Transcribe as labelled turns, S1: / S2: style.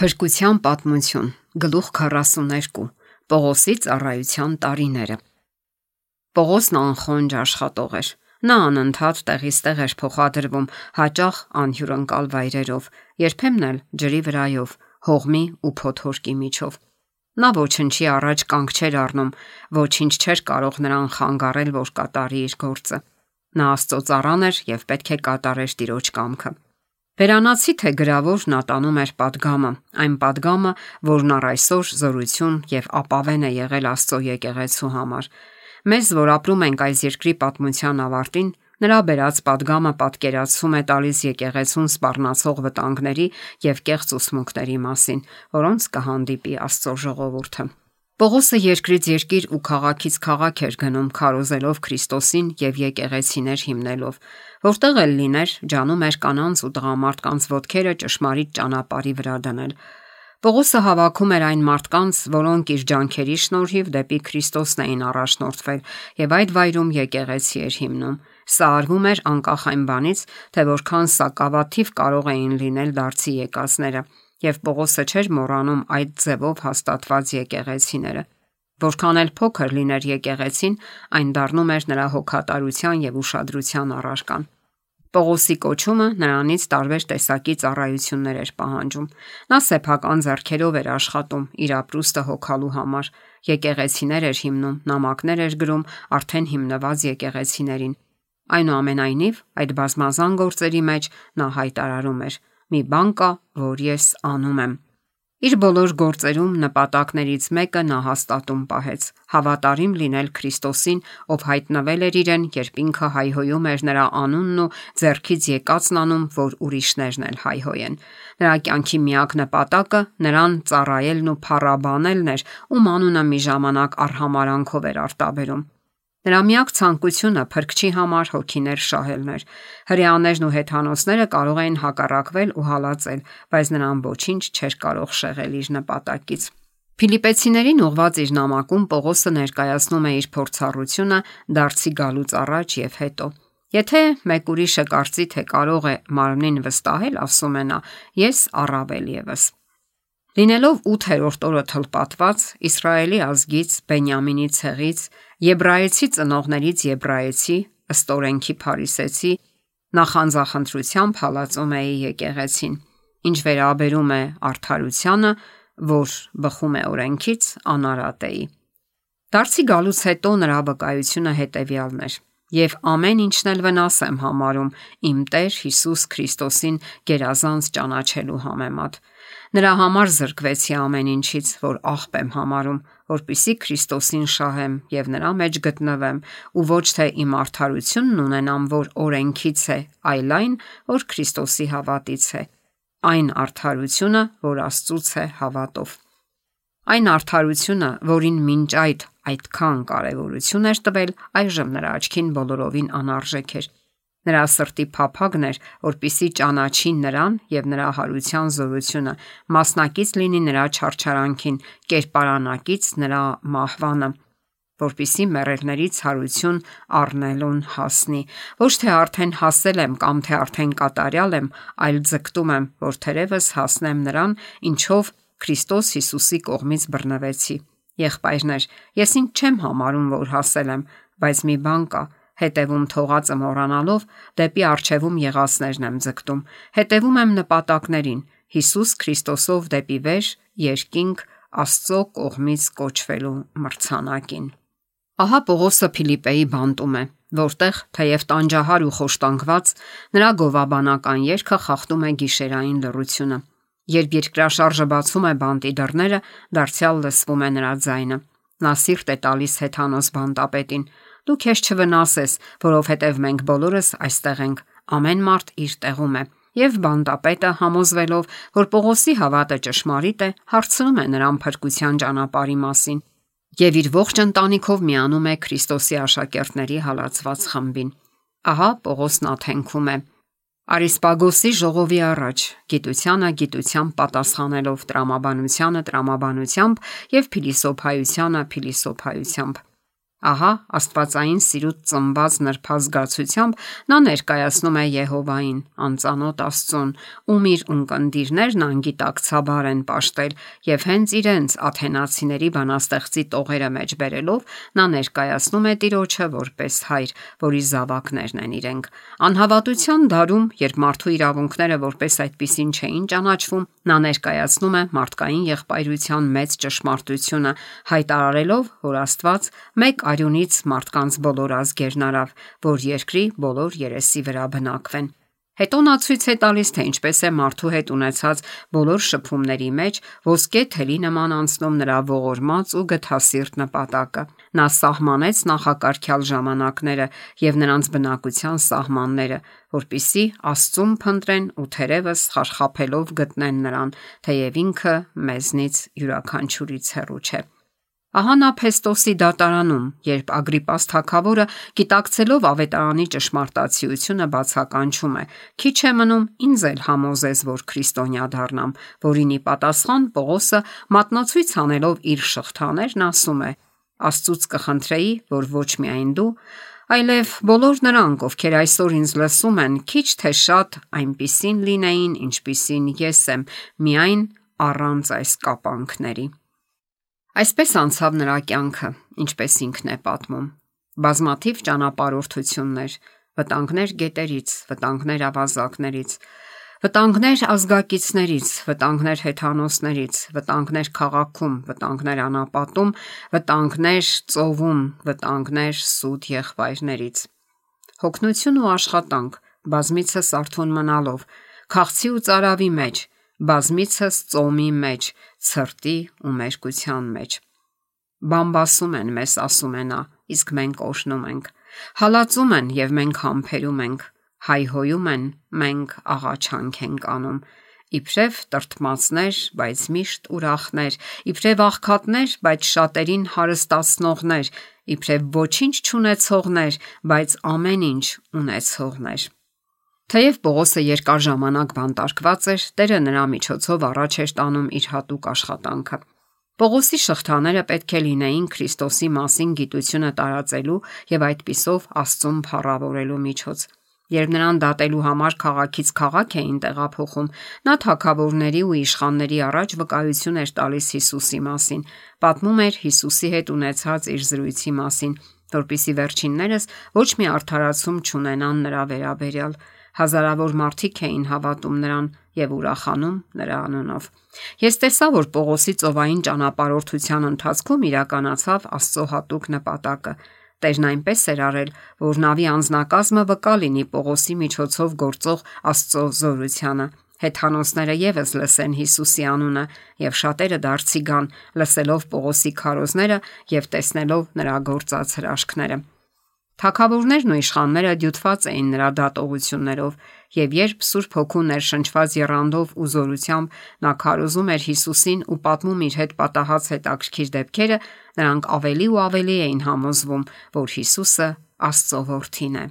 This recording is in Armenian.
S1: Փրկության պատմություն, գլուխ 42։ Պողոսի ծառայության տարիները։ Պողոսն անխոնջ աշխատող էր։ Նա անընդհատ տեղից տեղ էր փոխադրվում հաճախ անհյուրընկալ վայրերով, երբեմն էլ ջրի վրայով, հողմի ու փոթորկի միջով։ Նա ոչնչի առաջ կանգ չէր առնում, ոչինչ չէր կարող նրան խանգարել, որ կատարի իր գործը։ Նա Աստծո ծառան էր եւ պետք է կատարեր Տիրոջ կամքը։ Հերանացի թե գրավոր նա տանում էր падգամը, այն падգամը, որն առ այսօր զորություն եւ ապավեն է եղել Աստծո եկեղեցու համար։ Մեզ, որ ապրում ենք այս երկրի պատմության ավարտին, նրա բերած падգամը պատկերացում է տալիս եկեղեցուն սпарնացող վտանգների եւ կեղծ ուսմունքների մասին, որոնց կհանդիպի Աստծո ժողովուրդը։ Պողոսը երկրից երկիր ու քաղաքից քաղաք էր գնում քարոզելով Քրիստոսին եւ եկեղեցիներ հիմնելով որտեղ էլ լիներ, ջանում էր կանանց ու տղամարդկանց ոտքերը ճշմարիտ ճանապարհի վրա դնել։ Պողոսը հավաքում էր այն մարդկանց, որոնք իր ջանքերի շնորհիվ դեպի Քրիստոսն էին առաջնորդվել եւ այդ վայրում եկեղեցի էր հիմնում։ Սա արվում էր անկախ այն բանից, թե որքան սակավաթիվ կարող էին լինել դարձի եկածները, եւ Պողոսը չէր մոռանում այդ ձևով հաստատված եկեղեցիները։ Որքան էլ փոքր լիներ եկեղեցին, այն դառնում էր նրա հոգատարության եւ ուշադրության առարկան։ Պողոսի կոչումը նրանից տարբեր տեսակի ծառայություններ էր պահանջում։ Նա սեփական зерքերով էր աշխատում իր ապրուստը հոգալու համար, եկեղեցիներ էր հիմնում, նամակներ էր գրում արդեն հիմնված եկեղեցիներին։ Այնուամենայնիվ, այդ բազմազան գործերի մեջ նա հայտարարում էր. «Մի բան կա, որ ես անում եմ»։ Իր բոլոր գործերում նպատակներից մեկը նա հաստատում պահեց՝ հավատարիմ լինել Քրիստոսին, ով հայտնվել էր իրեն, երբ ինքը հայհոյում էր նրա անունն ու ձեռքից եկածն անում, որ ուրիշներն էլ հայհոյեն։ Նրա կյանքի միակ նպատակը նրան ծառայելն ու փառաբանելն էր, ում անունը մի ժամանակ արհամարանքով էր արտաբերում։ Նրա միակ ցանկությունը փրկչի համար հոգիներ շահելն էր։ Հрьяաներն ու հեթանոսները կարող էին հակառակվել ու հալածել, բայց նրան ոչինչ չէր կարող շեղել իր նպատակից։ Ֆիլիպեցիներին ուղված իր նամակում Պողոսը ներկայացնում է իր փորձառությունը դարձի գալուց առաջ եւ հետո։ Եթե մեկ ուրիշը կարծի թե կարող է մարմնին վստահել, ասում է նա, ես առավել եւս։ Լինելով 8-րդ օրը թլպատված Իսրայելի ազգից Բենյամինի ցեղից, Եբրայեցի ծնողներից Եբրայեցի, ըստ օրենքի Փարիսեցի, նախանձախնդրությամբ հալածում էի եկեղեցին։ Ինչ վերաբերում է արդարությանը, որ բխում է օրենքից, անարատ էի։ Դարձի գալուց հետո նրա վկայությունը հետևյալն էր եւ ամեն ինչն էլ վնաս եմ համարում իմ Տեր Հիսուս Քրիստոսին գերազանց ճանաչելու համեմատ։ Նրա համար զրկվեցի ամեն ինչից, որ աղբ եմ համարում, որpիսի Քրիստոսին շահեմ եւ նրա մեջ գտնվեմ, ու ոչ թե իմ արդարությունն ունենամ, որ օրենքից է, այլ այն, որ Քրիստոսի հավատից է։ Այն արդարությունը, որ Աստծուց է հավատով։ Այն արդարությունը, որին մինչ այդ այդքան կարևորություն էր տվել, այժմ նրա աչքին բոլորովին անարժեք էր։ Նրա սրտի փափագն էր, որpիսի ճանաչի նրան եւ նրա հարության զորությունը, մասնակից լինի նրա չարչարանքին, կերպարանակից նրա մահվանը, որpիսի մեռելներից հարություն առնելուն հասնի։ Ոչ թե արդեն հասել եմ կամ թե արդեն կատարյալ եմ, այլ ձգտում եմ, որ թերևս հասնեմ նրան, ինչով Քրիստոս Հիսուսի կողմից բռնվեցի։ Եղբայրներ, ես ինձ չեմ համարում, որ հասել եմ, բայց մի բան կա, հետևում թողածը մոռանալով դեպի արչևում եղածներն եմ ձգտում։ Հետևում եմ նպատակներին՝ Հիսուս Քրիստոսով դեպի վեր, երկինք, Աստծո կողմից կոչվելու մրցանակին։ Ահա Պողոսը Ֆիլիպեի բանտում է, որտեղ թեև տանջահար ու խոշտանգված նրա գովաբանական երգը խախտում է գիշերային լռությունը։ Երբ երկրաշարժը բացում է բանտի դռները, դարձյալ լսվում է նրա ձայնը։ Նա սիրտ է տալիս հեթանոս բանտապետին. Դու քեզ չվնասես, որովհետև մենք բոլորս այստեղ ենք։ Ամեն մարդ իր տեղում է։ Եվ բանտապետը համոզվելով, որ Պողոսի հավատը ճշմարիտ է, հարցնում է նրան փրկության ճանապարհի մասին եւ իր ողջ ընտանիքով միանում է Քրիստոսի աշակերտների հալածված խմբին։ Ահա Պողոսն աթենքում է. Արիսպագոսի ժողովի առաջ գիտությանը գիտությամբ պատասխանելով տրամաբանությանը տրամաբանությամբ եւ փիլիսոփայությանը փիլիսոփայությամբ Ահա Աստվածային սիրուց ծնված նրբազգացությամբ նա ներկայացնում է Եհովային, անծանոթ Աստծուն, ում իր ունկնդիրներն անգիտակցաբար են աշտել, եւ հենց իրենց աթենացիների բանաստեղծի տողերը մեջ բերելով նա ներկայացնում է Տիրոջը որպես հայր, որի զավակներն են իրենք։ Անհավատության դարում, երբ մարդու իրավունքները որպես այդպիսին չէին ճանաչվում, նա ներկայացնում է մարդկային եղբայրության մեծ ճշմարտությունը, հայտարարելով, որ Աստված մեկ արյունից մարդկանց բոլոր ազգերն արավ, որ երկրի բոլոր երեսի վրա բնակվեն։ Հետո նա ցույց է տալիս, թե ինչպես է մարդու հետ ունեցած բոլոր շփումների մեջ ոսկե թելի նման անցնում նրա ողորմած ու գթասիրտ նպատակը։ Նա սահմանեց նախակարգյալ ժամանակները եւ նրանց բնակության սահմանները, որpիսի Աստծուն փնտրեն ու թերևս խարխափելով գտնեն նրան, թեև ինքը մեզնից յուրաքանչյուրից հեռու չէ։ Ահա նա Փեստոսի դատարանում, երբ Ագրիպաս թագավորը գիտակցելով ավետարանի ճշմարտացիությունը բացականչում է. Քիչ է մնում ինձ էլ համոզես, որ քրիստոնյա դառնամ, որինի պատասխան Պողոսը մատնացույց անելով իր շղթաներն ասում է. Աստծուց կխնդրեի, որ ոչ միայն դու, այլև բոլոր նրանք, ովքեր այսօր ինձ լսում են, քիչ թե շատ այնպիսին լինեին, ինչպիսին ես եմ, միայն առանց այս կապանքների։ Այսպես անցավ նրա կյանքը, ինչպես ինքն է պատմում։ Բազմաթիվ ճանապարհորդություններ, վտանգներ գետերից, վտանգներ ավազակներից, վտանգներ ազգակիցներից, վտանգներ հեթանոսներից, վտանգներ քաղաքում, վտանգներ անապատում, վտանգներ ծովում, վտանգներ սուտ եղբայրներից։ Հոգնություն ու աշխատանք, բազմիցս արթուն մնալով, քաղցի ու цаրավի մեջ, բազմիցս ծոմի մեջ, ցրտի ու մերկության մեջ։ Բամբասում են մեզ, ասում է նա, իսկ մենք օշնում ենք։ Հալածում են եւ մենք համբերում ենք։ Հայհոյում են, մենք աղաչանք ենք անում իբրև տրտմացներ, բայց միշտ ուրախներ, իբրև աղքատներ, բայց շատերին հարստացնողներ, իբրև ոչինչ չունեցողներ, բայց ամեն ինչ ունեցողներ։ Թեև Պողոսը երկար ժամանակ բանտարկված էր, Տերը նրա միջոցով առաջ էր տանում իր հատուկ աշխատանքը։ Պողոսի շղթաները պետք է լինեին Քրիստոսի մասին գիտությունը տարածելու եւ այդпիսով Աստծուն փառավորելու միջոց։ Երբ նրան դատելու համար քաղաքից քաղաք էին տեղափոխում, նա թակավորների ու իշխանների առաջ վկայություն էր տալիս Հիսուսի մասին։ Պատմում էր Հիսուսի հետ ունեցած իր զրույցի մասին, որpիսի վերջիններս ոչ մի արդարացում չունենան նրա վերաբերյալ։ Հազարավոր մարդիկ էին հավատում նրան եւ ուրախանում նրա անունով։ Ես տեսա, որ Պողոսի ծովային ճանապարհորդության ընթացքում իրականացավ Աստծո հատուկ նպատակը։ Տերն այնպես էր արել, որ նավի անznակազմը վկա լինի Պողոսի միջոցով գործող Աստծո զորությանը։ Հեթանոսները եւս լսեն Հիսուսի անունը եւ շատերը դարձի գան, լսելով Պողոսի քարոզները եւ տեսնելով նրա գործած հրաշքները։ Թագավորներն ու իշխանները դյութված էին նրա դատողություններով, եւ երբ Սուրբ Հոգու ներշնչված երանդով ու զորությամբ նա քարոզում էր Հիսուսին ու պատմում իր հետ պատահած հետաքրքիր դեպքերը, նրանք ավելի ու ավելի էին համոզվում, որ Հիսուսը Աստծո որդին է։